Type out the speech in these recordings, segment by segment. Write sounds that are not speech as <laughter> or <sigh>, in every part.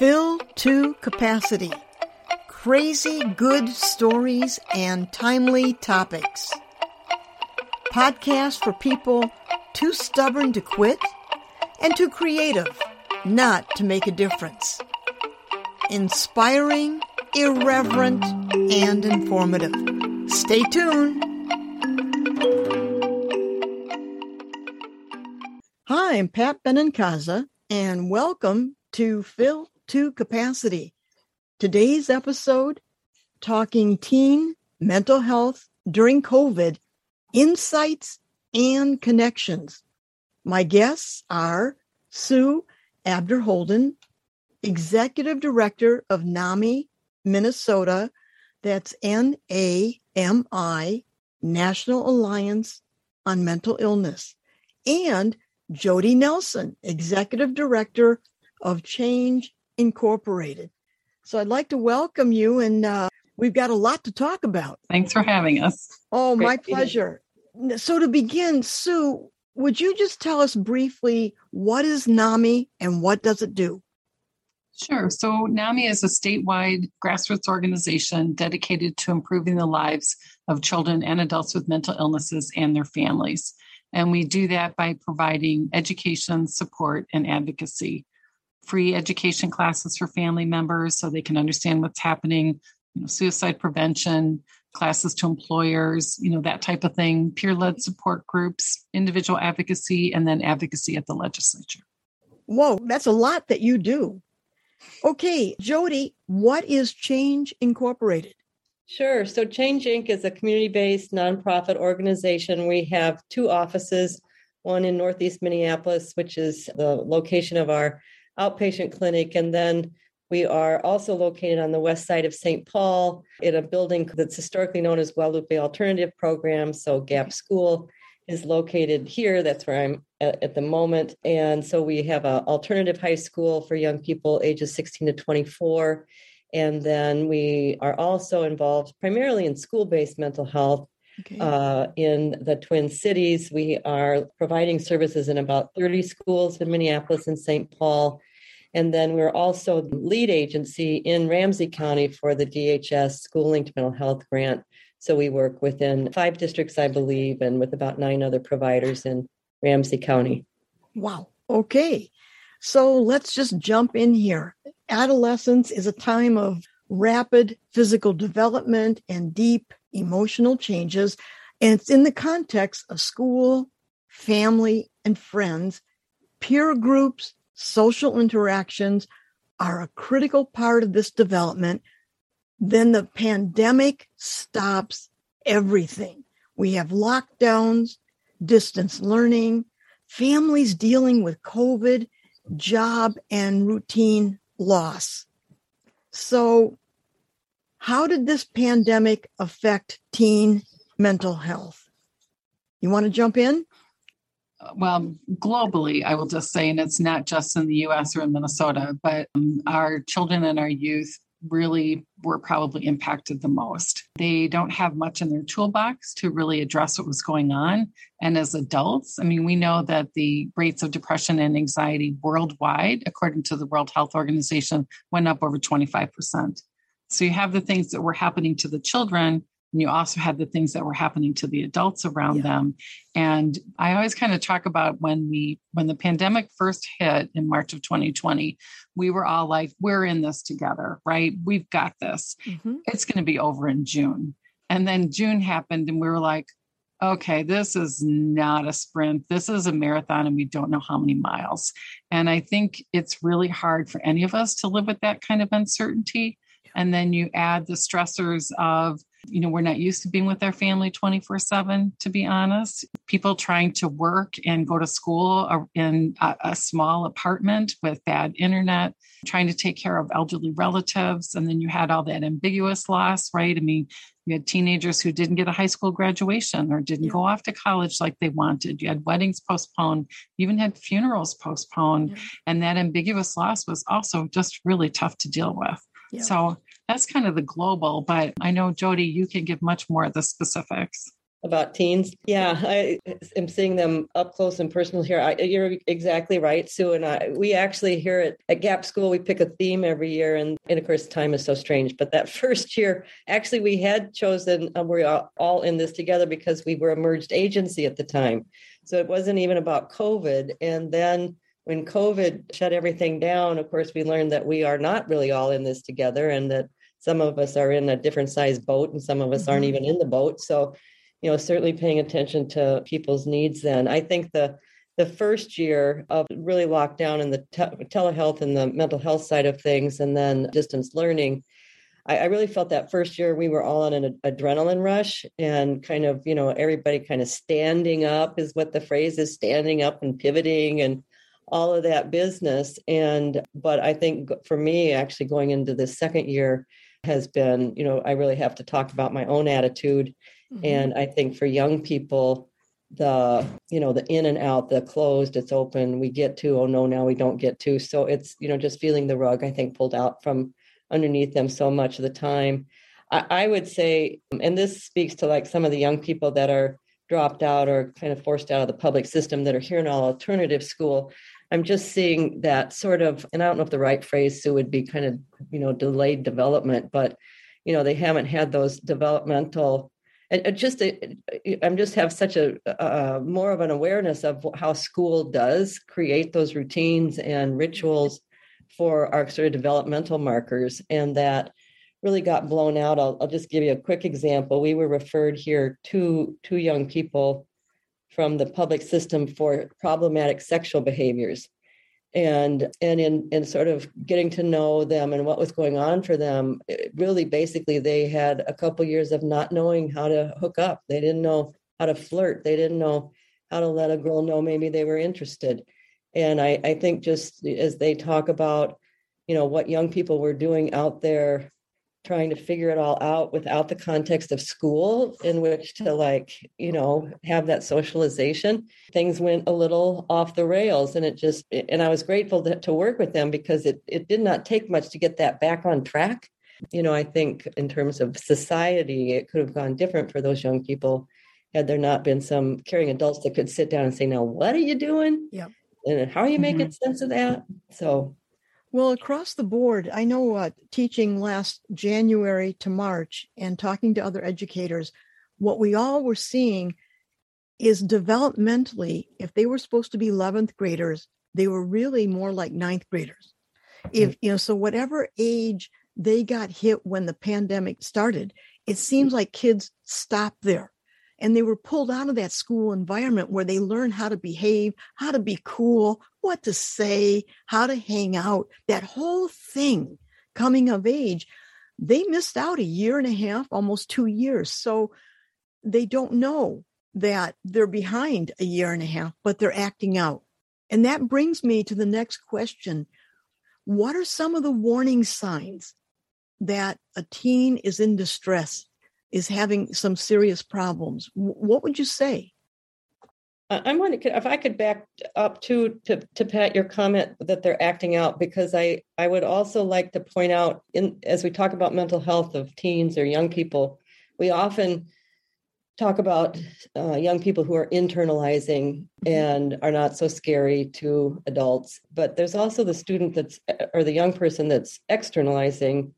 Fill to capacity. Crazy good stories and timely topics. Podcast for people too stubborn to quit and too creative not to make a difference. Inspiring, irreverent, and informative. Stay tuned. Hi, I'm Pat Benincasa, and welcome to Fill to Capacity. Today's episode talking teen mental health during COVID, insights and connections. My guests are Sue Abderholden, Executive Director of NAMI Minnesota. That's N A M I, National Alliance on Mental Illness. And Jody Nelson, Executive Director of Change Incorporated. So I'd like to welcome you, and uh, we've got a lot to talk about. Thanks for having us. Oh, Great my pleasure. So to begin, Sue, would you just tell us briefly what is NAMI and what does it do? Sure. So, NAMI is a statewide grassroots organization dedicated to improving the lives of children and adults with mental illnesses and their families. And we do that by providing education, support, and advocacy. Free education classes for family members so they can understand what's happening, you know, suicide prevention, classes to employers, you know, that type of thing, peer led support groups, individual advocacy, and then advocacy at the legislature. Whoa, that's a lot that you do. Okay, Jody, what is Change Incorporated? Sure. So Change Inc. is a community based nonprofit organization. We have two offices one in Northeast Minneapolis, which is the location of our outpatient clinic, and then we are also located on the west side of St. Paul in a building that's historically known as Guadalupe Alternative Program. So Gap School is located here. That's where I'm at, at the moment. And so we have an alternative high school for young people ages 16 to 24. And then we are also involved primarily in school based mental health. Okay. Uh, in the Twin Cities, we are providing services in about 30 schools in Minneapolis and St. Paul and then we're also the lead agency in Ramsey County for the DHS School Linked Mental Health Grant. So we work within five districts, I believe, and with about nine other providers in Ramsey County. Wow. Okay. So let's just jump in here. Adolescence is a time of rapid physical development and deep emotional changes. And it's in the context of school, family, and friends, peer groups, social interactions are a critical part of this development, then the pandemic stops everything. We have lockdowns, distance learning, families dealing with COVID, job and routine loss. So, how did this pandemic affect teen mental health? You want to jump in? well, globally, I will just say, and it's not just in the US or in Minnesota, but um, our children and our youth really were probably impacted the most. They don't have much in their toolbox to really address what was going on. And as adults, I mean, we know that the rates of depression and anxiety worldwide, according to the World Health Organization, went up over 25%. So you have the things that were happening to the children and you also had the things that were happening to the adults around yeah. them. And i always kind of talk about when we when the pandemic first hit in march of 2020 we were all like we're in this together right? We've got this. Mm-hmm. it's going to be over in june. And then june happened and we were like okay this is not a sprint. This is a marathon and we don't know how many miles. And i think it's really hard for any of us to live with that kind of uncertainty and then you add the stressors of you know, we're not used to being with our family 24 7, to be honest. People trying to work and go to school uh, in a, a, small apartment with bad internet, trying to take care of elderly relatives. And then you had all that ambiguous loss, right? I mean, you had teenagers who didn't get a high school graduation or didn't yeah. go off to college like they wanted. You had weddings postponed, you even had funerals postponed. Yeah. And that ambiguous loss was also just really tough to deal with. Yeah. So that's kind of the global, but I know Jody, you can give much more of the specifics. about teens. Yeah, I am seeing them up close and personal here. I, you're exactly right, Sue. And I, we actually here at, at Gap School, we pick a theme every year. And, and of course, time is so strange. But that <laughs> first year, actually, we had chosen, uh, we're all in this together because we were a merged agency at the time. So it wasn't even about COVID. And then when COVID shut everything down, of course, we learned that we are not really all in this together and that some of us are in a different size boat and some of us mm-hmm. aren't even in the boat. So, you know, certainly paying attention to people's needs then. I think the the first year of really lockdown and the te- telehealth and the mental health side of things, and then distance learning, I, I, really felt that first year we were all on an adrenaline rush and kind of, you know, everybody kind of standing up is what the phrase is standing up and pivoting and all of that business. And, but I think for me, actually going into the second year has been, you know, I really have to talk about my own attitude. Mm-hmm. And I think for young people, the you know the in and out the closed it's open we get to oh no now we don't get to so it's you know just feeling the rug i think pulled out from underneath them so much of the time I, I, would say and this speaks to like some of the young people that are dropped out or kind of forced out of the public system that are here in all alternative school I'm just seeing that sort of, and I don't know if the right phrase Sue would be kind of, you know, delayed development, but you know, they haven't had those developmental. And just, I'm just have such a uh, more of an awareness of how school does create those routines and rituals for our sort of developmental markers, and that really got blown out. I'll, I'll just give you a quick example. We were referred here to two young people from the public system for problematic sexual behaviors and and in in sort of getting to know them and what was going on for them really basically they had a couple years of not knowing how to hook up they didn't know how to flirt they didn't know how to let a girl know maybe they were interested and i i think just as they talk about you know what young people were doing out there trying to figure it all out without the context of school in which to like you know have that socialization things went a little off the rails. And it just and i was grateful to, to work with them because it it did not take much to get that back on track. You know i think in terms of society it could have gone different for those young people had there not been some caring adults that could sit down and say now what are you doing? Yeah and how are you making mm-hmm. sense of that? So well, across the board, I know uh, teaching last January to March and talking to other educators, what we all were seeing is developmentally, if they were supposed to be 11th graders, they were really more like ninth graders. If, you know, so whatever age they got hit when the pandemic started, it seems like kids stopped there and they were pulled out of that school environment where they learn how to behave, how to be cool, what to say, how to hang out, that whole thing coming of age. They missed out a year and a half, almost two years. So they don't know that they're behind a year and a half, but they're acting out. And that brings me to the next question. What are some of the warning signs that a teen is in distress is having some serious problems. What would you say? I'm wondering if I could back up to, to to Pat your comment that they're acting out because I I would also like to point out in as we talk about mental health of teens or young people, we often talk about uh, young people who are internalizing and are not so scary to adults, but there's also the student that's or the young person that's externalizing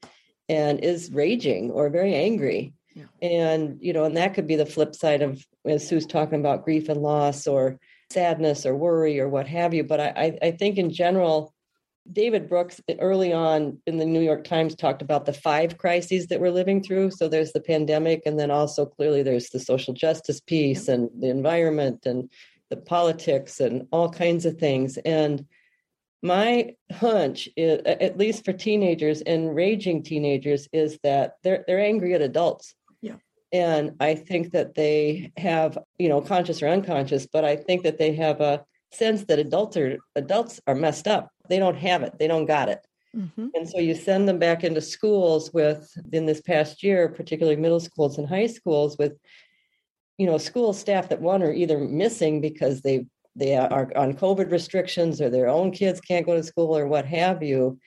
and is raging or very angry yeah. And, you know, and that could be the flip side of, as Sue's talking about grief and loss or sadness or worry or what have you. But I, I think in general, David Brooks early on in the New York Times talked about the five crises that we're living through. So there's the pandemic, and then also clearly there's the social justice piece and the environment and the politics and all kinds of things. And my hunch is, at least for teenagers and raging teenagers is that they're they're angry at adults and I think that they have, you know, conscious or unconscious, but I think that they have a sense that adults are adults are messed up. They don't have it. They don't got it. Mm-hmm. And so you send them back into schools with in this past year, particularly middle schools and high schools with, you know, school staff that one are either missing because they they are on COVID restrictions or their own kids can't go to school or what have you.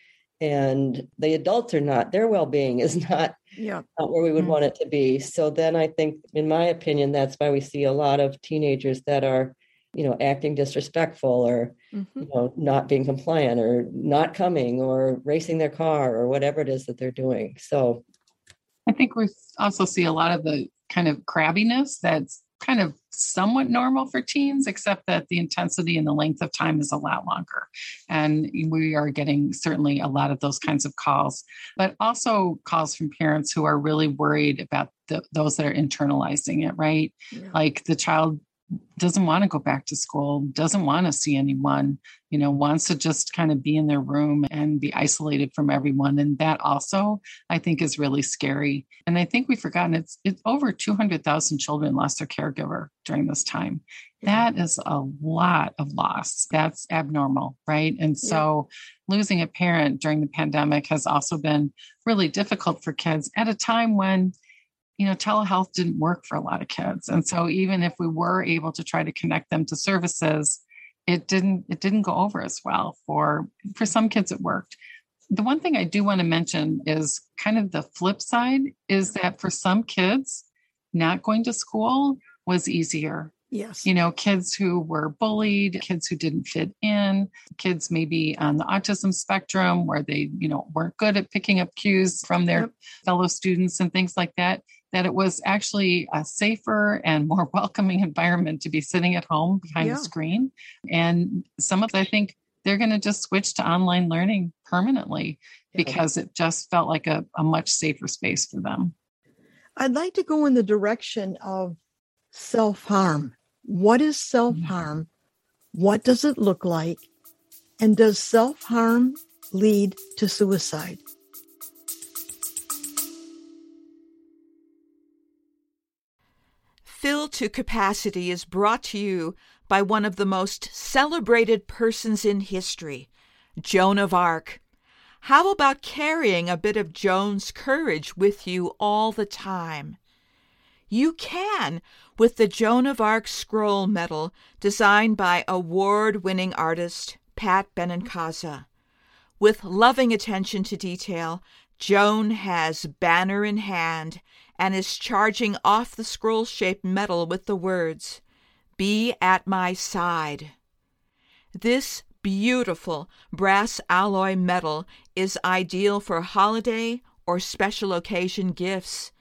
And the adults are not their well-being is <laughs> not, yeah. not where we would Mm. want it to be so then i think in my opinion that's why we see a lot of teenagers that are you know acting disrespectful or Mhm. you know not being compliant or not coming or racing their car or whatever it is that they're doing so I think we also see a lot of the kind of crabbiness that's kind of somewhat normal for teens, except that the intensity and the length of time is a lot longer. And we are getting certainly a lot of those kinds of calls, but also calls from parents who are really worried about the, those that are internalizing it, right? Yeah. Like the child doesn't want to go back to school, doesn't want to see anyone, you know, wants to just kind of be in their room and be isolated from everyone. And that also, I think, is really scary. And I think we've forgotten it's it's over 200,000 children lost their caregiver during this time. That is a lot of loss. That's abnormal, right? And so losing a parent during the pandemic has also been really difficult for kids at a time when you know telehealth didn't work for a lot of kids and so even if we were able to try to connect them to services it didn't it didn't go over as well for for some kids it worked the one thing i do want to mention is kind of the flip side is that for some kids not going to school was easier Yes. you know kids who were bullied kids who didn't fit in kids maybe on the autism spectrum where they you know weren't good at picking up cues from their Yep. fellow students and things like that that it was actually a safer and <laughs> more welcoming environment to be sitting at home behind Yeah. the screen and some of i think they're going to just switch to online learning permanently because it just felt like a, a much safer space for them I'd like to go in the direction of self harm. What is mm-hmm. self harm? What does it look like? And does self harm lead to suicide? Fill to Capacity is brought to you by one of the most celebrated persons in history, Joan of Arc. How about carrying a bit of Joan's courage with you all the time? You can with the Joan of Arc Scroll Medal designed by award winning artist Pat Benincasa. With loving attention to detail, Joan has banner in hand and is charging off the scroll shaped metal with the words, Be at my side. This beautiful brass alloy metal is ideal for holiday or special occasion gifts.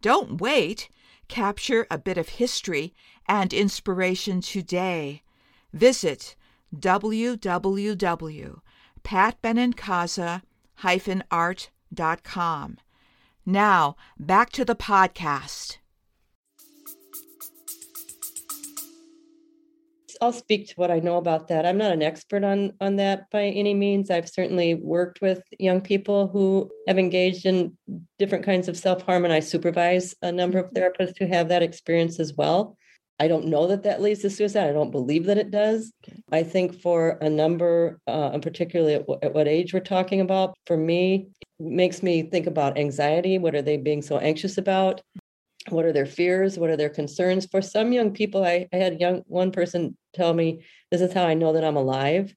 Don't wait. Capture a bit of history and inspiration today. Visit www.patbenincasa-art.com. Now, back to the podcast. I'll speak to what I know about that. I'm not an expert on on that by any means. I've certainly worked with young people who have engaged in different kinds of self-harm and I supervise a number of therapists who have that experience as well. I don't know that that leads to suicide. I don't believe that it does. Okay. I think for a number, uh, and particularly at, w- at what age we're talking about, for me, makes me think about anxiety. What are they being so anxious about? What are their fears? What are their concerns? For some young people, I, I had young one person tell me, "This is how I know that I'm alive."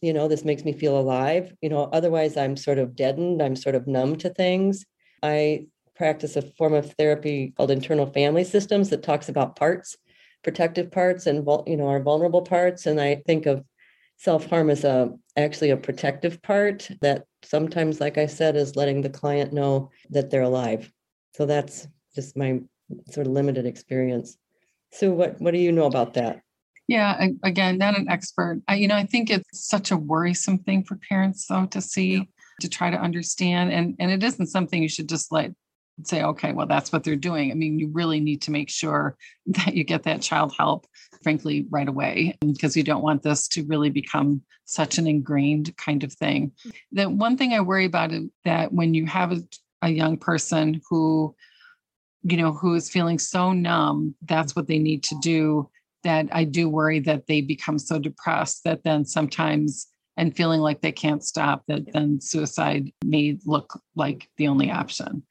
You know, this makes me feel alive. You know, otherwise I'm sort of deadened. I'm sort of numb to things. I practice a form of therapy called internal family systems that talks about parts, protective parts, and you know our vulnerable parts. And I think of self harm as a actually a protective part that sometimes, like I said, is letting the client know that they're alive. So that's just my sort of limited experience. Sue, what what do you know about that? Yeah, again, not an expert. I, you know, I think it's such a worrisome thing for parents, though, to see, Yeah. to try to understand, and and it isn't something you should just let say, okay, well, that's what they're doing. I mean, you really need to make sure <laughs> that you get that child help, frankly, right away, because you don't want this to really become such an ingrained kind of thing. The one thing I worry about is that when you have a, a young person who, you know, who is feeling so numb, that's what they need to do that I do worry that they become so depressed that then sometimes and feeling like they can't stop that then suicide may look like the only option.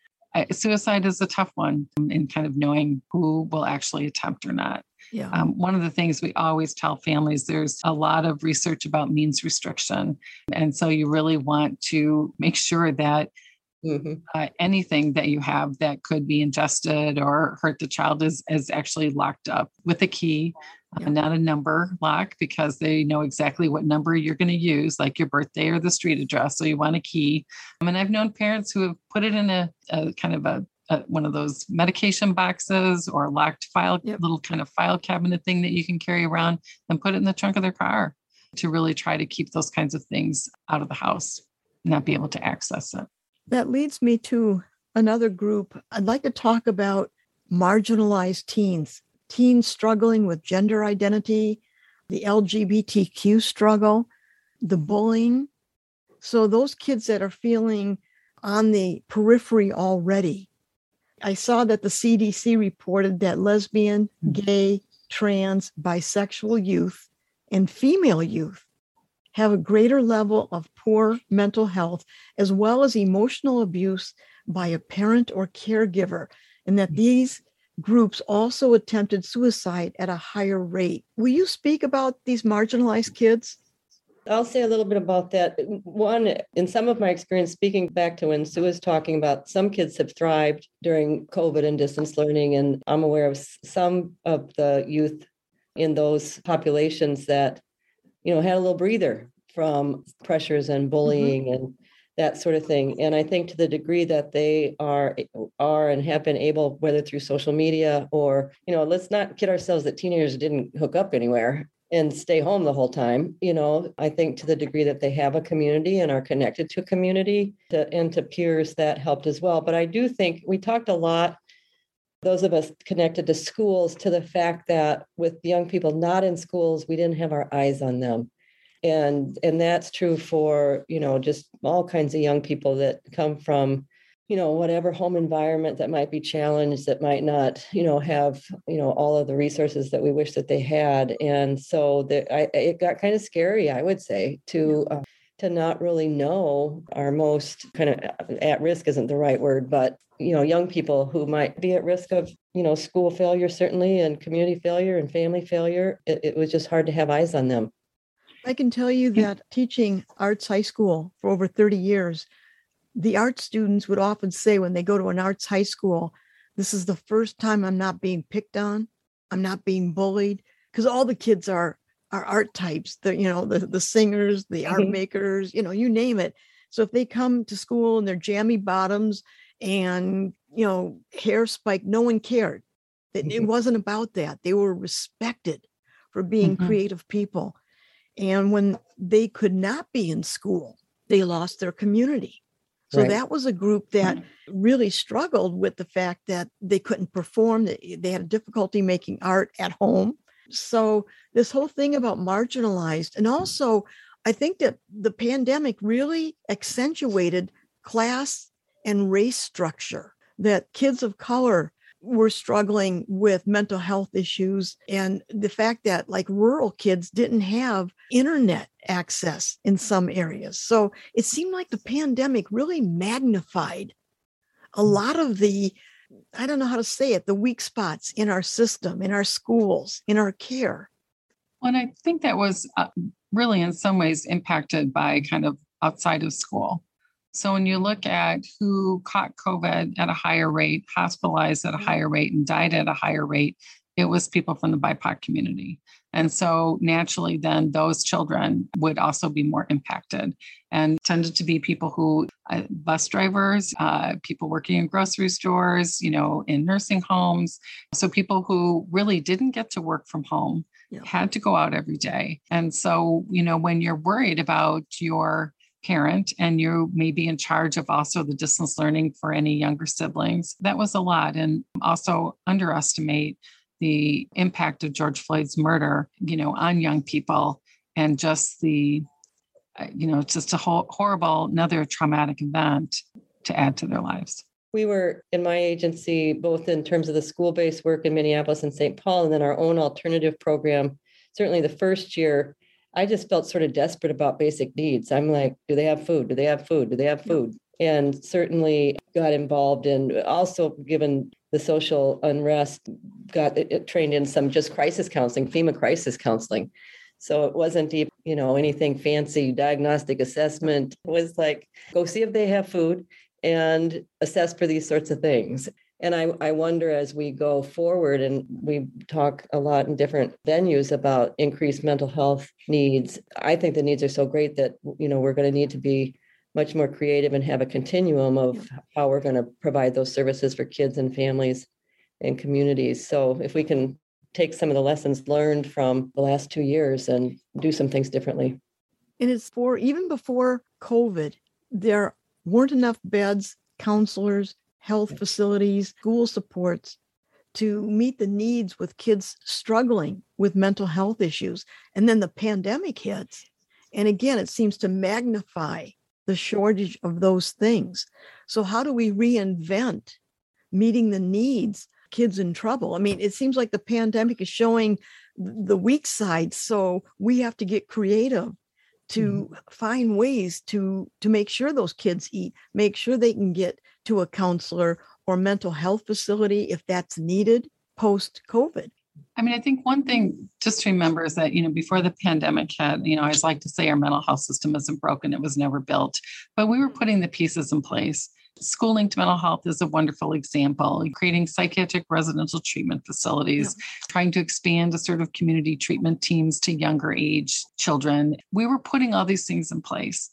Suicide is a tough one in kind of knowing who will actually attempt or not. Yeah. Um, one of the things we always tell families there's a lot of research about means restriction. And so you really want to make sure that Mm-hmm. Uh, anything that you have that could be ingested or hurt the child is, is actually locked up with a key, yeah. not a number lock, because they know exactly what number you're going to use, like your birthday or the street address. So you want a key. Um, and I've known parents who have put it in a, a kind of a uh, one of those medication boxes or locked file, yep. little kind of file cabinet thing that you can carry around and put it in the trunk of their car to really try to keep those kinds of things out of the house, not be able to access it. That leads me to another group. I'd like to talk about marginalized teens, teens struggling with gender identity, the LGBTQ struggle, the bullying. So, those kids that are feeling on the periphery already I saw that the CDC reported that lesbian, hmm. gay, trans, bisexual youth and female youth have a greater level of poor mental health as well as emotional abuse by a parent or caregiver, and that hmm. these groups also attempted suicide at a higher rate. Will you speak about these marginalized kids? I'll say a little bit about that. One, in some of my experience, speaking back to when Sue was talking about some kids have thrived during COVID and distance learning, and I'm aware of some of the youth in those populations that, you know, had a little breather from pressures and bullying mm-hmm. and that sort of thing. And I think to the degree that they are are and have been able, whether through social media or, you know, let's not kid ourselves that teenagers didn't hook up anywhere and stay home the whole time. You know, I think to the degree that they have a community and are connected to a community to, and to peers, that helped as well. But I do think we talked a lot, those of us connected to schools, to the fact that with young people not in schools, we didn't have our eyes on them. And and that's true for, you know, just all kinds of young people that come from you know whatever home environment that might be challenged that might not you know have you know all of the resources that we wish that they had. And so the, I, it got kind of scary i would say to uh, to not really know our most kind of uh, at risk isn't the right word but you know young people who might be at risk of you know school failure certainly and community failure and family failure it, it was just hard to have eyes on them i can tell you that teaching arts high school for over 30 years the art students would often say when they go to an arts high school, this is the first time I'm not being picked on, I'm not being bullied, because all the kids are are art types, the you know, the the singers, the mm-hmm. art makers, you know, you name it. So if they come to school in their jammy bottoms and you know, hair spike, no one cared. It, mm-hmm. it wasn't about that. They were respected for being mm-hmm. creative people. And when they could not be in school, they lost their community. So right. that was a group that really struggled with the fact that they couldn't perform, they had difficulty making art at home. So this whole thing about marginalized, and also I think that the pandemic really accentuated class and race structure, that kids of color were struggling with mental health issues and the fact that like rural kids didn't have internet access in some areas. So it seemed like the pandemic really magnified a mm. lot of the I don't know how to say it, the weak spots in our system, in our schools, in our care. Well, and I think that was uh, really in some ways impacted by kind of outside of school. So when you look at who caught COVID at a higher rate, hospitalized at a mm-hmm. higher rate, and died at a higher rate, it was people from the BIPOC community. And so naturally, then those children would also be more impacted and tended to be people who, uh, bus drivers, uh, people working in grocery stores, you know, in nursing homes. So people who really didn't get to work from home. Yeah. Had to go out every day. And so, you know, when you're worried about your parent and you may be in charge of also the distance learning for any younger siblings. That was a lot. And also underestimate the impact of George Floyd's murder, you know, on young people and just the, uh, you know, just a whole, horrible, another traumatic event to add to their lives. We were in my agency, both in terms of the school based work in Minneapolis and St. Paul, and then our own alternative program. Certainly the first year, I just felt sort of desperate about basic needs. I'm like, do they have food? Do they have food? Do they have food? And certainly got involved in also given the social unrest got it, it trained in some just crisis counseling, FEMA crisis counseling. So it wasn't deep, you know, anything fancy diagnostic assessment. It was like go see if they have food and assess for these sorts of things. And I, I wonder as we go forward, and we talk a lot in different venues about increased mental health needs. I think the needs are so great that, you know, we're going to need to be much more creative and have a continuum of how we're going to provide those services for kids and families and communities. So if we can take some of the lessons learned from the last two years and do some things differently. And it's for even before COVID, there weren't enough beds, counselors, health facilities, school supports to meet the needs with kids struggling with mental health issues. And then the pandemic hits. And again, it seems to magnify the shortage of those things. So, how do we reinvent meeting the needs kids in trouble. I mean, it seems like the pandemic is showing the weak side. So we have to get creative to mm-hmm. find ways to to make sure those kids eat, make sure they can get to a counselor or mental health facility if that's needed post COVID. I mean, I think one thing just to remember is that, you know, before the pandemic had, you know, I always like to say our mental health system isn't broken, it was never built, but we were putting the pieces in place. School linked mental health is a wonderful example. Creating psychiatric residential treatment facilities, yeah. trying to expand assertive community treatment teams to younger age children. We were putting all these things in place.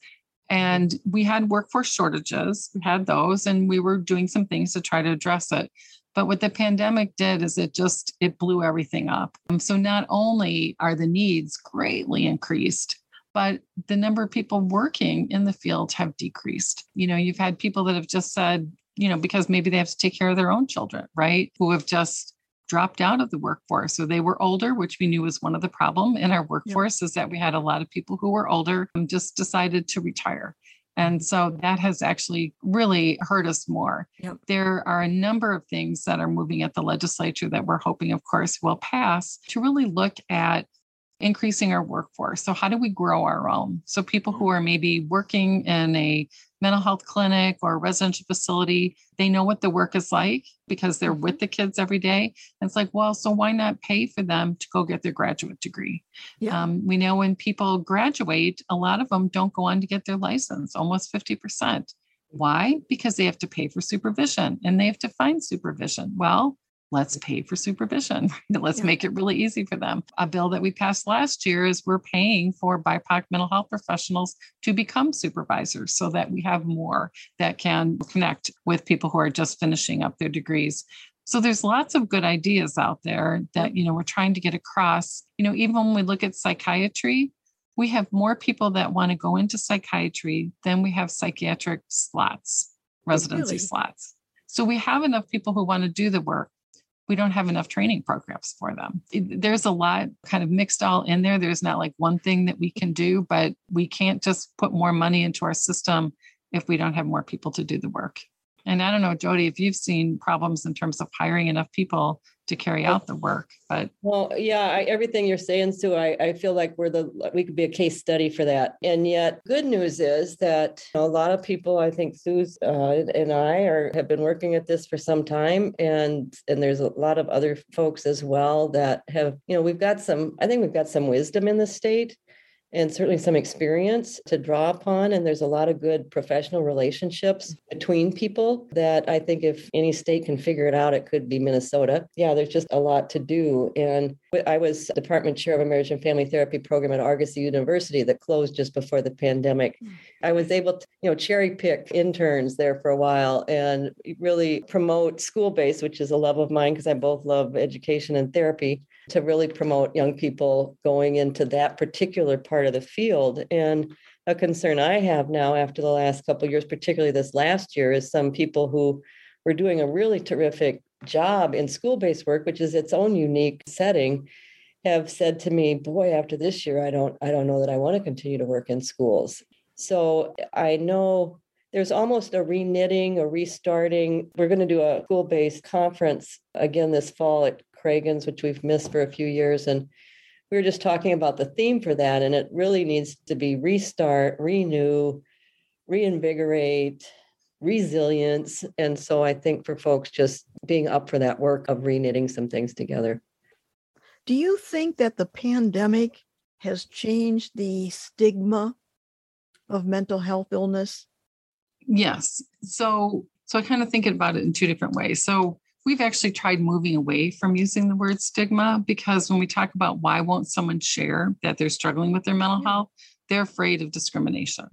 And we had workforce shortages, we had those, and we were doing some things to try to address it. But what the pandemic did is it just it blew everything up. Um, so not only are the needs greatly increased, but the number of people working in the field have decreased. You know, you've had people that have just said, you know, because maybe they have to take care of their own children, right? Who have just dropped out of the workforce. So they were older, which we knew was one of the problem in our workforce yep. is that we had a lot of people who were older and just decided to retire. And so that has actually really hurt us more. Yep. There are a number of things that are moving at the legislature that we're hoping, of course, will pass to really look at increasing our workforce. So, how do we grow our own? So, people who are maybe working in a mental health clinic or a residential facility, they know what the work is like because they're with mm-hmm. the kids every day. And it's like, well, so why not pay for them to go get their graduate degree? Yeah. Um, we know when people graduate, a lot of them don't go on to get their license, almost 50%. Why? Because they have to pay for supervision and they have to find supervision. Well, let's pay for supervision. <laughs> let's yeah. make it really easy for them. A bill that we passed last year is we're paying for BIPOC mental health professionals to become supervisors so that we have more that can connect with people who are just finishing up their degrees. So there's lots of good ideas out there that you know we're trying to get across. You know, even when we look at psychiatry, we have more people that want to go into psychiatry than we have psychiatric slots, residency really? slots. So we have enough people who want to do the work we don't have enough training programs for them. There's a lot kind of mixed all in there. There's not like one thing that we can do, but we can't just put more money into our system if we don't have more people to do the work. And I don't know, Jody, if you've seen problems in terms of hiring enough people to carry out the work. But well, yeah, I, everything you're saying, Sue, I, I feel like we're the we could be a case study for that. And yet, good news is that a lot of people, I think Sue's uh, and I are have been working at this for some time, and and there's a lot of other folks as well that have, you know, we've got some. I think we've got some wisdom in the state and certainly some experience to draw upon. And there's a lot of good professional relationships between people that I think if any state can figure it out, it could be Minnesota. Yeah, there's just a lot to do. And I was department chair of a marriage and family therapy program at Argosy University that closed just before the pandemic. Hmm. I was able to, you know, cherry pick interns there for a while and really promote school based, which is a love of mine because I both love education and therapy to really promote young people going into that particular part of the field. And a concern I have now after the last couple years, particularly this last year, is some people who were doing a really terrific job in school-based work, which is its own unique setting, have said to me, "Boy, after this year, I don't, I don't know that I want to continue to work in schools." So I know there's almost a reknitting, a restarting. We're going to do a school-based conference again this fall at Cragun's, which we've missed for a few years. And we were just talking about the theme for that. And it really needs to be restart, renew, reinvigorate, resilience. And so I think for folks just being up for that work of reknitting some things together. Do you think that the pandemic has changed the stigma of mental health illness? Yes. So so I kind of think about it in two different ways. So we've actually tried moving away from using the word stigma because when we talk about why won't someone share that they're struggling with their mental health, they're afraid of discrimination.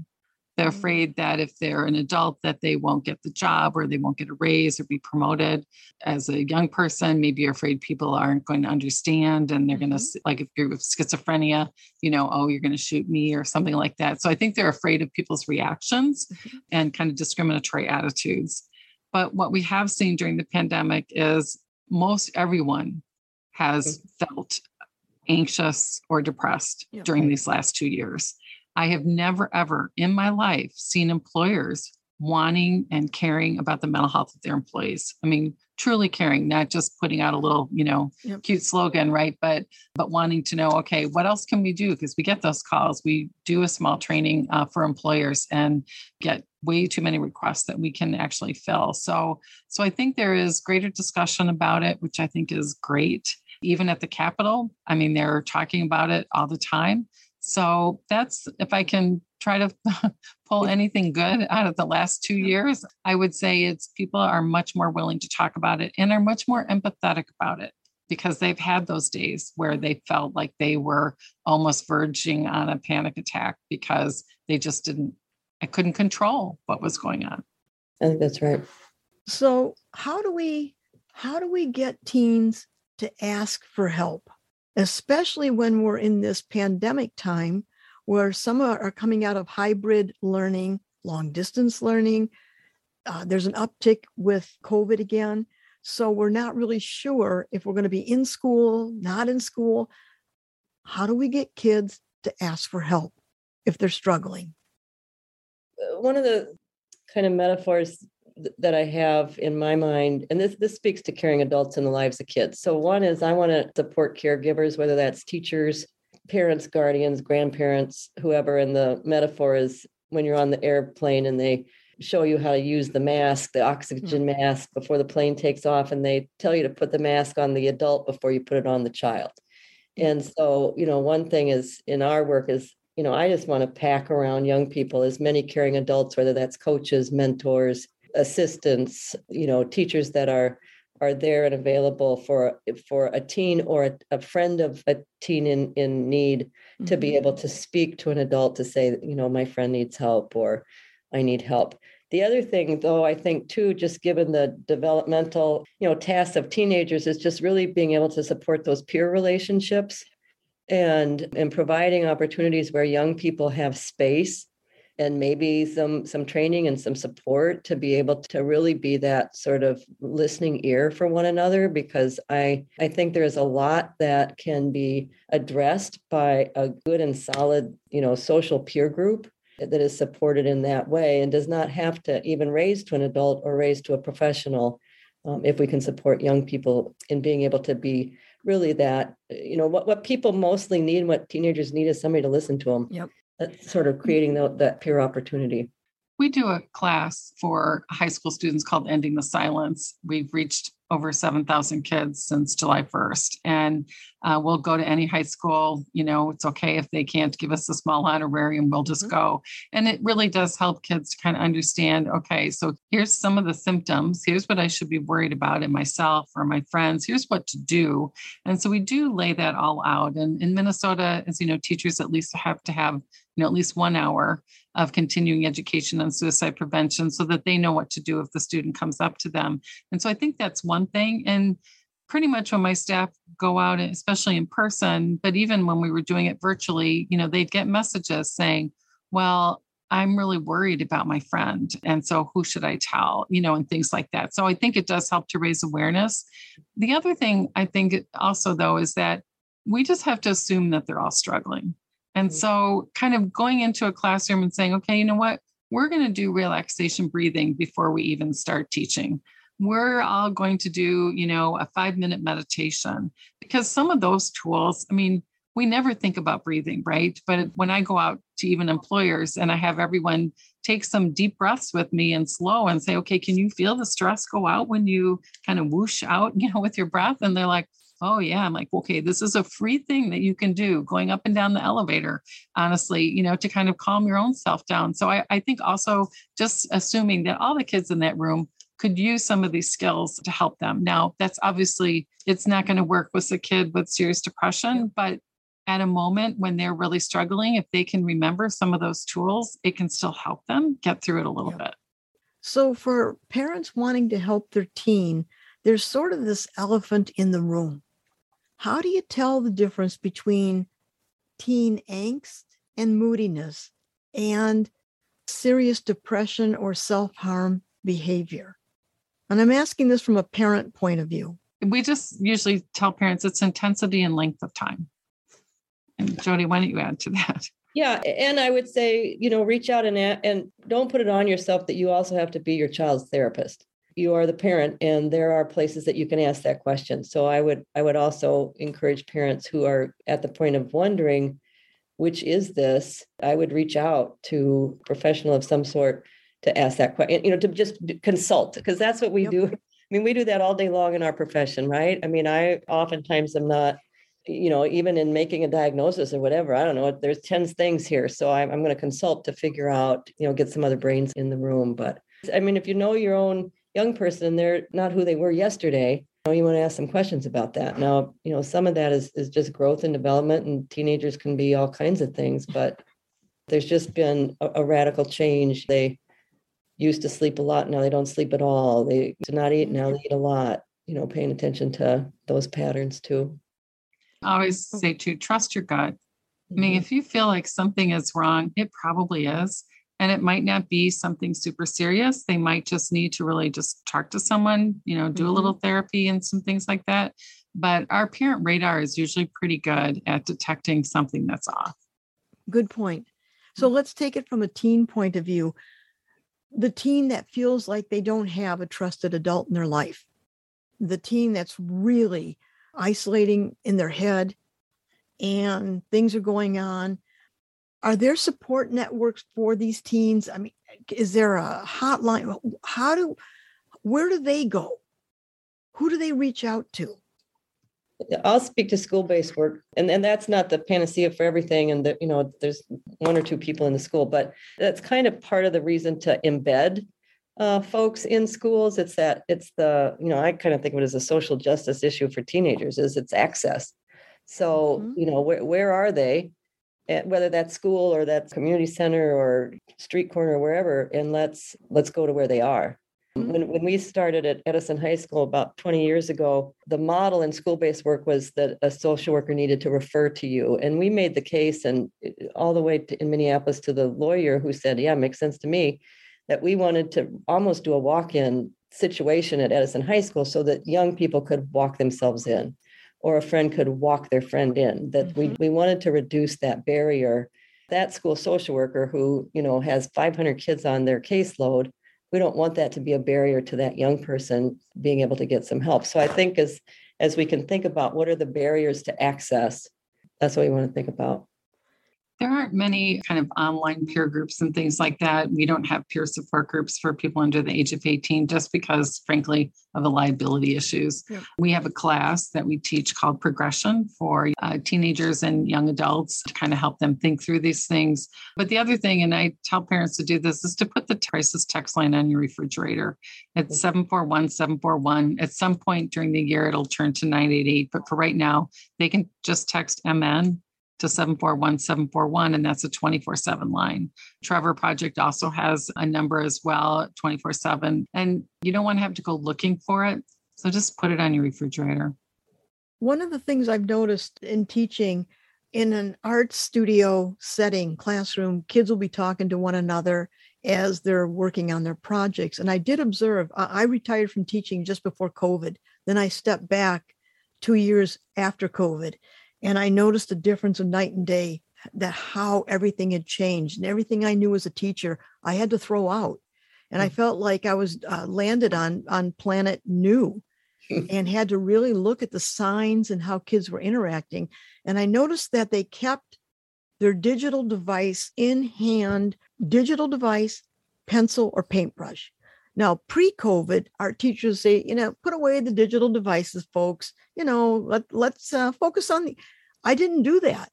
They're mm-hmm. afraid that if they're an adult that they won't get the job or they won't get a raise or be promoted. As a young person, maybe you're afraid people aren't going to understand and they're mm-hmm. going to like if you're with schizophrenia, you know, oh, you're going to shoot me or something like that. So I think they're afraid of people's reactions mm-hmm. and kind of discriminatory attitudes. But what we have seen during the pandemic is most everyone has mm. felt anxious or depressed yeah. during these last two years. I have never, ever in my life seen employers wanting and caring about the mental health of their employees. I mean, truly caring, not just putting out a little, you know, yep. cute slogan, right? But but wanting to know, okay, what else can we do? Because we get those calls. We do a small training uh, for employers and get way too many requests that we can actually fill. So so I think there is greater discussion about it, which I think is great. Even at the Capitol, I mean, they're talking about it all the time. So that's if I can try to <laughs> pull anything good out of the last two years, I would say it's people are much more willing to talk about it and are much more empathetic about it because they've had those days where they felt like they were almost verging on a panic attack because they just didn't, I couldn't control what was going on. I think that's right. So how do we how do we get teens to ask for help? especially when we're in this pandemic time where some are coming out of hybrid learning, long distance learning. Uh, there's an uptick with COVID again. So we're not really sure if we're going to be in school, not in school. How do we get kids to ask for help if they're struggling? Uh, one of the kind of metaphors that I have in my mind, and this this speaks to caring adults in the lives of kids. So one is I want to support caregivers, whether that's teachers, parents, guardians, grandparents, whoever. And the metaphor is when you're on the airplane and they show you how to use the mask, the oxygen mm-hmm. mask before the plane takes off, and they tell you to put the mask on the adult before you put it on the child. And so, you know, one thing is in our work is you know, I just want to pack around young people as many caring adults, whether that's coaches, mentors, assistants, you know, teachers that are are there and available for for a teen or a, a friend of a teen in in need mm-hmm. to be mm-hmm. able to speak to an adult to say, you know, my friend needs help or I need help. The other thing, though, I think too, just given the developmental, you know, tasks of teenagers, is just really being able to support those peer relationships and and providing opportunities where young people have space and maybe some some training and some support to be able to really be that sort of listening ear for one another because i i think there's a lot that can be addressed by a good and solid you know social peer group that is supported in that way and does not have to even raise to an adult or raise to a professional um, if we can support young people in being able to be really that you know what, what people mostly need what teenagers need is somebody to listen to them yep sort of creating the, that peer opportunity. We do a class for high school students called Ending the Silence. We've reached over 7,000 kids since July 1st. And uh, we'll go to any high school. You know, it's okay if they can't give us a small honorarium, we'll just mm-hmm. go. And it really does help kids to kind of understand okay, so here's some of the symptoms. Here's what I should be worried about in myself or my friends. Here's what to do. And so we do lay that all out. And in Minnesota, as you know, teachers at least have to have you know at least one hour of continuing education on suicide prevention so that they know what to do if the student comes up to them. And so i think that's one thing. And pretty much when my staff go out especially in person but even when we were doing it virtually you know they'd get messages saying well i'm really worried about my friend and so who should i tell? you know and things like that. So i think it does help to raise awareness. The other thing i think also though is that we just have to assume that they're all struggling and mm-hmm. so kind of going into a classroom and saying okay you know what we're going to do relaxation breathing before we even start teaching we're all going to do, you know, a five minute meditation because some of those tools, I mean, we never think about breathing, right? But when I go out to even employers and I have everyone take some deep breaths with me and slow and say, okay, can you feel the stress go out when you kind of whoosh out, <laughs> you know, with your breath? And they're like, oh yeah i'm like okay this is a free thing that you can do going up and down the elevator honestly you know to kind of calm your own self down so I, I think also just assuming that all the kids in that room could use some of these skills to help them now that's obviously it's not going to work with a kid with serious depression but at a moment when they're really struggling, if they can remember some of those tools, it can still help them get through it a little yeah. bit. So, for parents wanting to help their teen, there's sort of this elephant in the room. How do you tell the difference between teen angst and moodiness and serious depression or self harm behavior? And I'm asking this from a parent point of view. We just usually tell parents it's intensity and length of time. And Jody, why don't you add to that? Yeah, and I would say, you know, reach out and and don't put it on yourself that you also have to be your child's therapist. You are the parent, and there are places that you can ask that question. So I would I would also encourage parents who are at the point of wondering, which is this? I would reach out to a professional of some sort to ask that question. You know, to just consult because that's what we yep. do. I mean, we do that all day long in our profession, right? I mean, I oftentimes am not you know, even in making a diagnosis or whatever, I don't know, there's 10 things here. So I'm, I'm going to consult to figure out, you know, get some other brains in the room. But I mean, if you know your own young person and they're not who they were yesterday, you, know, you want to ask some questions about that. Now, you know, some of that is, is just growth and development, and teenagers can be all kinds of things, but there's just been a, a radical change. They used to sleep a lot, now they don't sleep at all. They do not eat, now they eat a lot, you know, paying attention to those patterns too. I always say to trust your gut. I mean, mm-hmm. if you feel like something is wrong, it probably is. And it might not be something super serious. They might just need to really just talk to someone, you know, do mm-hmm. a little therapy and some things like that. But our parent radar is usually pretty good at detecting something that's off. Good point. So mm. let's take it from a teen point of view. The teen that feels like they don't have a trusted adult in their life, the teen that's really isolating in their head and things are going on. Are there support networks for these teens? I mean, is there a hotline? How do, where do they go? Who do they reach out to? I'll speak to school-based work, and and that's not the panacea for everything. And that you know, there's one or two people in the school, but that's kind of part of the reason to embed uh, folks in schools. It's that it's the you know I kind of think of it as a social justice issue for teenagers is its access. So mm-hmm. you know where where are they? At, whether that's school or that community center or street corner or wherever, and let's let's go to where they are. Mm-hmm. When, when we started at Edison High School about 20 years ago, the model in school based work was that a social worker needed to refer to you. And we made the case, and uh, all the way to, in Minneapolis to the lawyer who said, Yeah, makes sense to me that we wanted to almost do a walk-in situation at Edison High School so that young people could walk themselves in or a friend could walk their friend in that mm-hmm. we, we wanted to reduce that barrier. That school social worker who you know has 500 kids on their caseload we don't want that to be a barrier to that young person being able to get some help. So i think as as we can think about what are the barriers to access that's what we want to think about there aren't many kind of online peer groups and things like that. We don't have peer support groups for people under the age of 18 just because, frankly, of the liability issues. Yep. We have a class that we teach called Progression for uh, teenagers and young adults to kind of help them think through these things. But the other thing, and I tell parents to do this, is to put the crisis text line on your refrigerator. It's 741 741. At some point during the year, it'll turn to 988. But for right now, they can just text MN to 741 741, and that's a 24 7 line. Trevor Project also has a number as well, 24 7. And you don't want to have to go looking for it. So just put it on your refrigerator. One of the things I've noticed in teaching in an art studio setting, classroom, kids will be talking to one another as they're working on their projects. And I did observe, I retired from teaching just before COVID. Then I stepped back two years after COVID. And I noticed a difference of night and day that how everything had changed and everything I knew as a teacher, I had to throw out. And I mm. felt like I was uh, landed on on planet new. and had to really look at the signs and how kids were interacting. And I noticed that they kept their digital device in hand, digital device, pencil, or paintbrush. Now, pre COVID, our teachers say, you know, put away the digital devices, folks. You know, let, let's uh, focus on the. I didn't do that.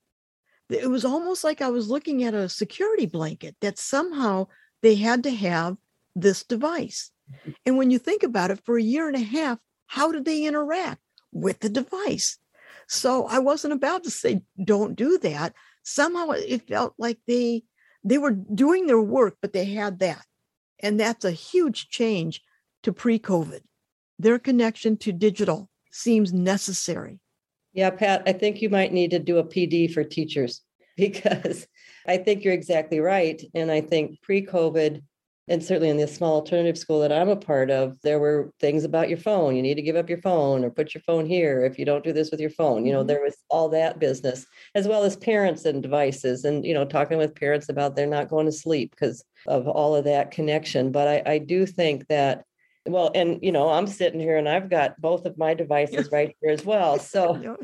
It was almost like I was looking at a security blanket that somehow they had to have this device. Mm-hmm. And when you think about it, for a year and a half, how did they interact with the device? So I wasn't about to say, don't do that. Somehow it felt like they they were doing their work, but they had that. And that's a huge change to pre-COVID. Their connection to digital seems necessary. Yeah, Pat, I think you might need to do a PD for teachers <laughs> because I think you're exactly right. And I think pre COVID, and certainly in the small alternative school that I'm a part of, there were things about your phone. You need to give up your phone or put your phone here if you don't do this with your phone. You know, mm-hmm. there was all that business, as well as parents and devices, and, you know, talking with parents about they're not going to sleep because of all of that connection. But I, I do think that well and you know i'm sitting here and i've got both of my devices right here as well <laughs> so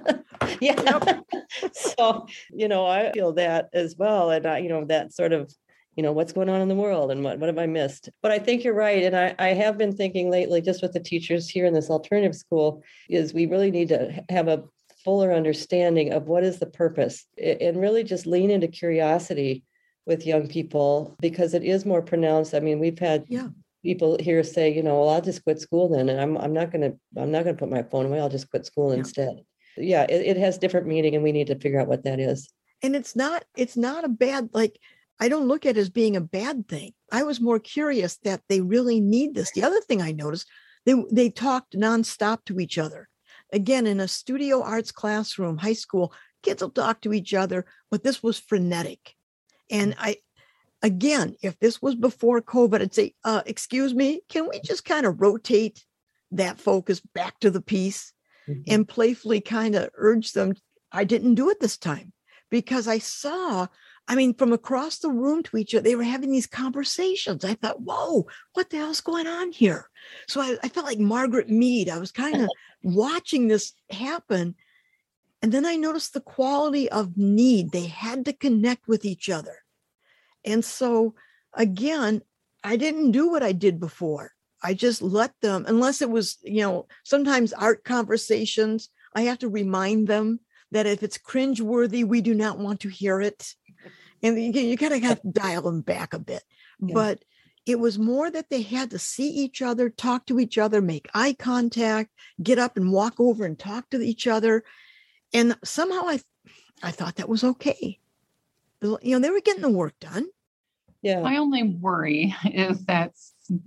<laughs> yeah <laughs> so you know i feel that as well and I, you know that sort of you know what's going on in the world and what, what have i missed but i think you're right and I, I have been thinking lately just with the teachers here in this alternative school is we really need to have a fuller understanding of what is the purpose and really just lean into curiosity with young people because it is more pronounced i mean we've had yeah people here say, you know, well, I'll just quit school then, and I'm I'm not gonna I'm not gonna put my phone away. I'll just quit school yeah. instead. Yeah, it, it has different meaning, and we need to figure out what that is. And it's not it's not a bad like I don't look at it as being a bad thing. I was more curious that they really need this. The other thing I noticed, they they talked nonstop to each other. Again, in a studio arts classroom, high school, kids will talk to each other, but this was frenetic. And I again, if this was before COVID, I'd say, uh, excuse me, can we just kind of rotate that focus back to the piece mm-hmm. and playfully kind of urge them? I didn't do it this time because I saw, I mean, from across the room to each other, they were having these conversations. I thought, whoa, what the hell's going on here? So I, I felt like Margaret Mead. I was kind of watching this happen. And then I noticed the quality of need. They had to connect with each other. And so again, I didn't do what I did before. I just let them, unless it was, you know, sometimes art conversations, I have to remind them that if it's cringeworthy, we do not want to hear it. And you, you kind of have to dial them back a bit. Yeah. But it was more that they had to see each other, talk to each other, make eye contact, get up and walk over and talk to each other. And somehow I, I thought that was okay you know, they were getting the work done. Yeah. My only worry <laughs> is that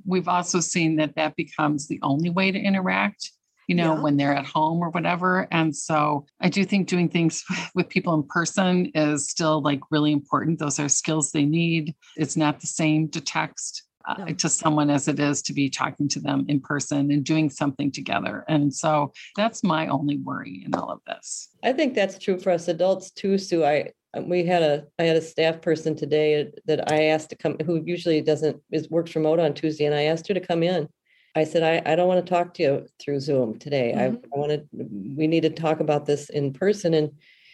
we've also seen that that becomes the only way to interact, you know, yeah. when they're at home or whatever. And so I do think doing things <laughs> with people in person is still like really important. Those are skills they need. It's not the same to text. Uh, no. to someone as it is to be talking to them in person and doing something together. And so that's my only worry in all of this. I think that's true for us adults too, Sue. I we had a I had a staff person today that I asked to come who usually doesn't is works remote on Tuesday and I asked her to come in. I said I, I don't want to talk to you through Zoom today. Mm-hmm. I, I want to we need to talk about this in person. And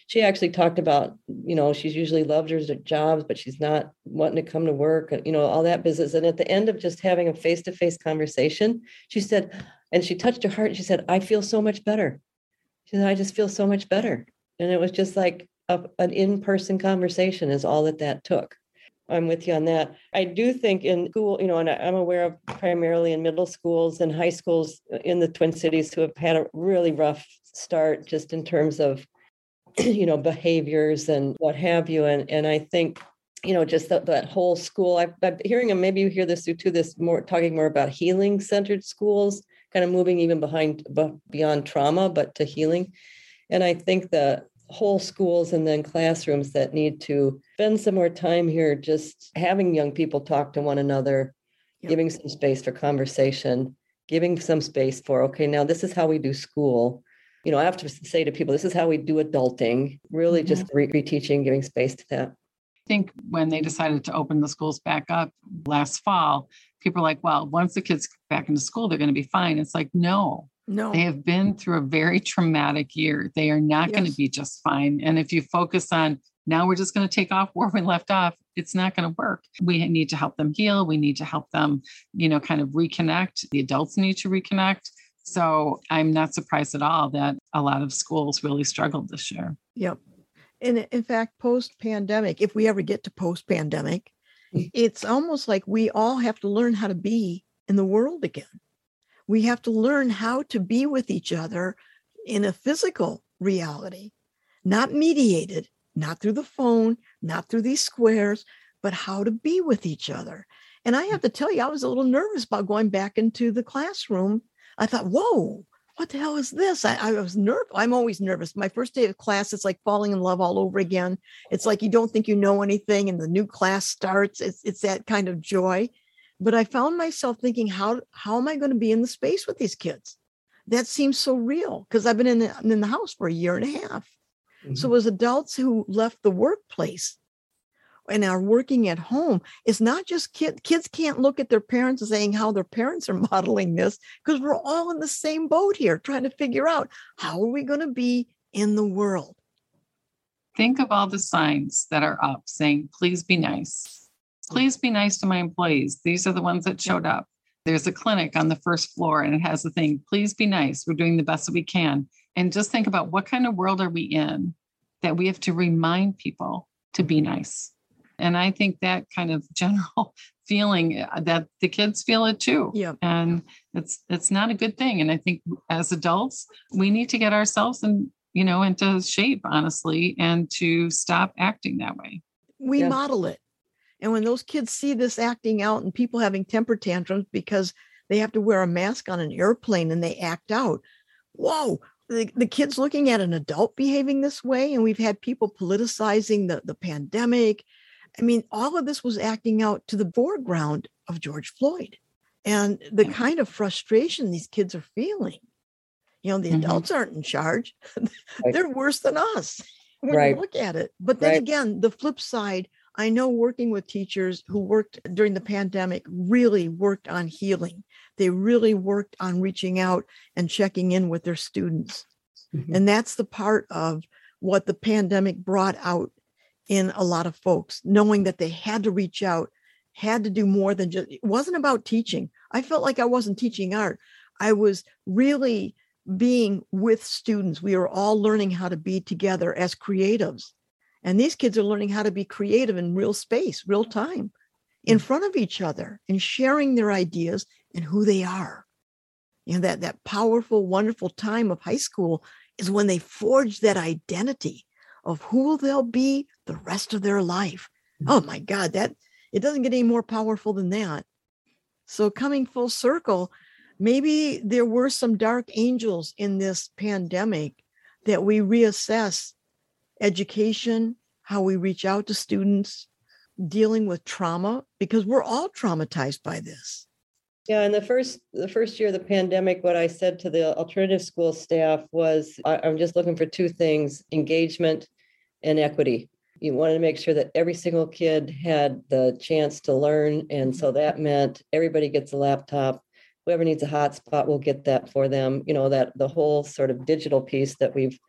she actually talked about you know she's usually loved her jobs but she's not wanting to come to work and you know all that business. And at the end of just having a face-to-face conversation she said and she touched her heart she said i feel so much better. She said i just feel so much better. And it was just like a, an in-person conversation is all that that took i'm with you on that i do think in school you know and i'm aware of primarily in middle schools and high schools uh, in the twin cities who have had a really rough start just in terms of <clears throat> you know behaviors and what have you and and i think you know just that, that whole school I've, I'm hearing and maybe you hear this too. this more talking more about healing centered schools kind of moving even behind beyond trauma but to healing and i think the whole schools and then classrooms that need to spend some more time here just having young people talk to one another yep. giving some space for conversation giving some space for okay now this is how we do school you know i have to say to people this is how we do adulting really mm-hmm. just re- reteaching giving space to that I think when they decided to open the schools back up last fall, people are like, well, once the kids get back into school, they're going to be fine. It's like, no, No. They have been through a very traumatic year. They are not yes. going to be just fine. And if you focus on now we're just going to take off where we left off, it's not going to work. We need to help them heal. We need to help them, you know, kind of reconnect. The adults need to reconnect. So I'm not surprised at all that a lot of schools really struggled this year. Yep. And in fact, post pandemic, if we ever get to post pandemic, mm. it's almost like we all have to learn how to be in the world again. We have to learn how to be with each other in a physical reality, not mediated, not through the phone, not through these squares, but how to be with each other. And I have to tell you, I was a little nervous about going back into the classroom. I thought, whoa, what the hell is this? I, I was nervous. I'm always nervous. My first day of class, it's like falling in love all over again. It's like you don't think you know anything, and the new class starts. It's it's that kind of joy. But I found myself thinking, how how am I going to be in the space with these kids? That seems so real because I've been in the, in the house for a year and a half. Mm-hmm. So as adults who left the workplace and are working at home, it's not just kids. Kids can't look at their parents and saying how their parents are <laughs> modeling this because we're all in the same boat here, trying to figure out how are we going to be in the world. Think of all the signs that are up saying, please be nice. Please be nice to my employees. These are the ones that showed up. There's a clinic on the first floor and it has the thing, please be nice. We're doing the best that we can. And just think about what kind of world are we in that we have to remind people to be nice. And I think that kind of <laughs> general feeling uh, that the kids feel it too. Yeah. And it's it's not a good thing. And I think as adults, we need to get ourselves in, you know, into shape, honestly, and to stop acting that way. We yeah. model it. And when those kids see this acting out and people having temper tantrums because they have to wear a mask on an airplane and they act out, whoa, the, the kids looking at an adult behaving this way, and we've had people politicizing the, the pandemic. I mean, all of this was acting out to the foreground of George Floyd and the kind of frustration these kids are feeling. You know, the mm-hmm. adults aren't in charge, <laughs> they're worse than us <laughs> when right. you look at it. But then right. again, the flip side, I know working with teachers who worked during the pandemic really worked on healing they really worked on reaching out and checking in with their students. Mm-hmm. And that's the part of what the pandemic brought out in a lot of folks, knowing that they had to reach out, had to do more than just, it wasn't about teaching. I felt like I wasn't teaching art. I was really being with students. We were all learning how to be together as creatives. And these kids are learning how to be creative in real space, real time, in mm. front of each other and sharing their ideas and who they are. You know, that, that powerful, wonderful time of high school is when they forge that identity of who they'll be the rest of their life. Oh mm-hmm. my God, that it doesn't get any more powerful than that. So coming full circle, maybe there were some dark angels in this pandemic that we reassess education, how we reach out to students, dealing with trauma, because we're all traumatized by this. Yeah, in the first the first year of the pandemic, what I said to the alternative school staff was, I'm just looking for two things: engagement and equity. You wanted to make sure that every single kid had the chance to learn, and so mm-hmm. that meant everybody gets a laptop. Whoever needs a hotspot, will get that for them. You know that the whole sort of digital piece that we've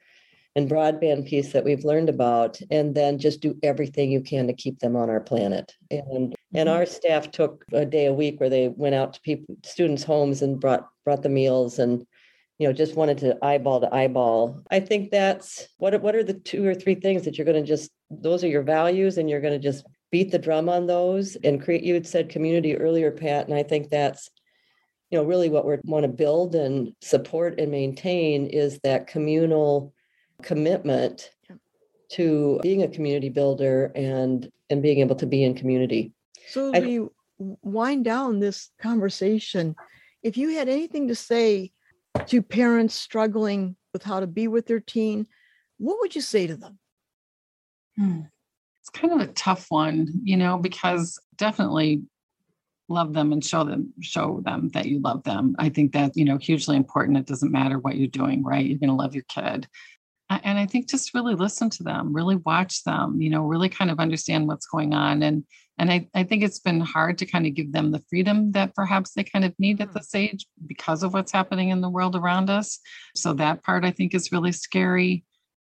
and broadband piece that we've learned about and then just do everything you can to keep them on our planet and and mm-hmm. our staff took a day a week where they went out to people students homes and brought brought the meals and you know just wanted to eyeball to eyeball i think that's what what are the two or three things that you're going to just those are your values and you're going to just beat the drum on those and create you had said community earlier pat and i think that's you know really what we want to build and support and maintain is that communal commitment to being a community builder and and being able to be in community. So as we wind down this conversation, if you had anything to say to parents struggling with how to be with their teen, what would you say to them? Hmm. It's kind of a tough one, you know, because definitely love them and show them show them that you love them. I think that, you know, hugely important. It doesn't matter what you're doing, right? You're going to love your kid and I think just really listen to them, really watch them, you know, really kind of understand what's going on. And and I, I think it's been hard to kind of give them the freedom that perhaps they kind of need at mm. this age because of what's happening in the world around us. So that part I think is really scary.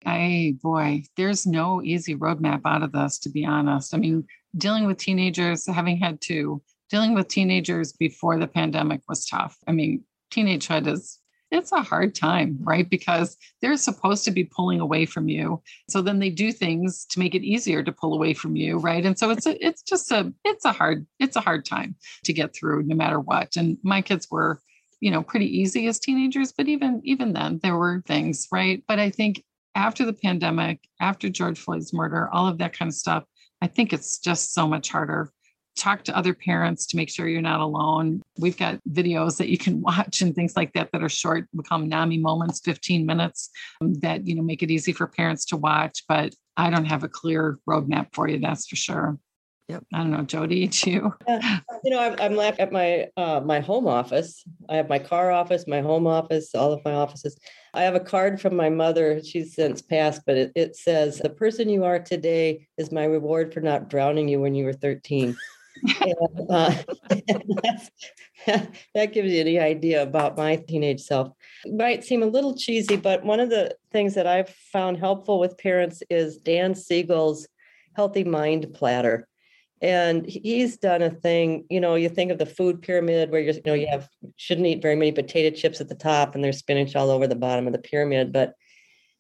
I boy, there's no easy roadmap out of this, to be honest. I mean, dealing with teenagers, having had to dealing with teenagers before the pandemic was tough. I mean, teenagehood is it's a hard time, right? Because they're supposed to be pulling away from you. So then they do things to make it easier to pull away from you, right? And so it's a, it's just a it's a hard it's a hard time to get through no matter what. And my kids were, you know, pretty easy as teenagers, but even even then there were things, right? But I think after the pandemic, after George Floyd's murder, all of that kind of stuff, I think it's just so much harder talk to other parents to make sure you're not alone. We've got videos that you can <laughs> watch and things like that that are short. We call NAMI moments, 15 minutes um, that, you know, make it easy for parents to watch. But I don't have a clear roadmap for you, that's for sure. Yep. I don't know, Jody, <laughs> too. Yeah. You know, I'm, I'm at my uh, my home office. I have my car office, my home office, all of my offices. I have a card from my mother. She's since passed, but it, it says, "The person you are today is my reward for not drowning you when you were 13." And, uh, <laughs> that gives you any idea about my teenage self. It might seem a little cheesy, but one of the things that I've found helpful with parents is Dan Siegel's Healthy Mind Platter. And he's done a thing, you know, you think of the food pyramid where you're, you know, you have shouldn't eat very many potato chips at the top and there's spinach all over the bottom of the pyramid. But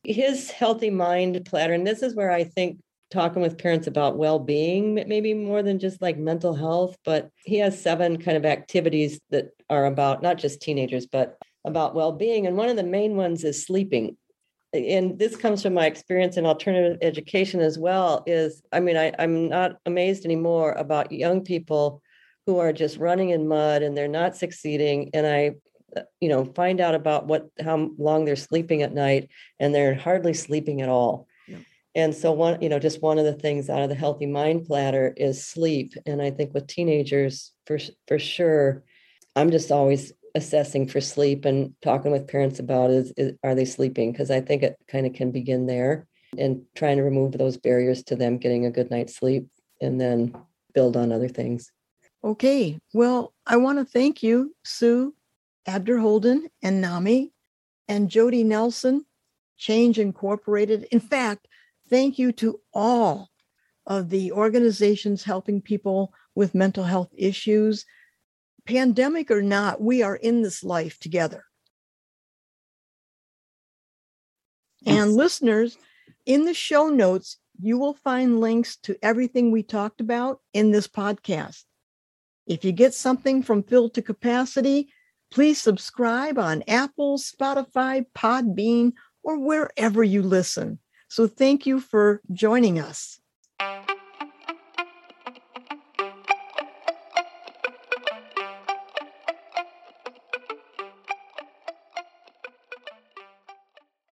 his healthy mind platter, and this is where I think talking with parents about well-being maybe more than just like mental health but he has seven kind of activities that are about not just teenagers but about well-being and one of the main ones is sleeping. And this comes from my experience in alternative education as well is i mean I, i'm not amazed anymore about young people who are just running in mud and they're not succeeding and i uh, you know find out about what how long they're sleeping at night and they're hardly sleeping at all and so one you know just one of the things out of the healthy mind platter is sleep. And i think with teenagers for for sure i'm just always assessing for sleep and talking with parents about is, is are they sleeping? Because i think it kind of can begin there and trying to remove those barriers to them getting a good night's sleep and then build on other things. Okay. Well i want to thank you sue abderholden and nami and jody nelson change incorporated. In fact Thank you to all of the organizations helping people with mental health issues. Pandemic or not, we are in this life together. Yes. And listeners, in the show notes, you will find links to everything we talked about in this podcast. If you get something from Filled to Capacity, please subscribe on Apple, Spotify, Podbean, or wherever you listen. So thank you for joining us.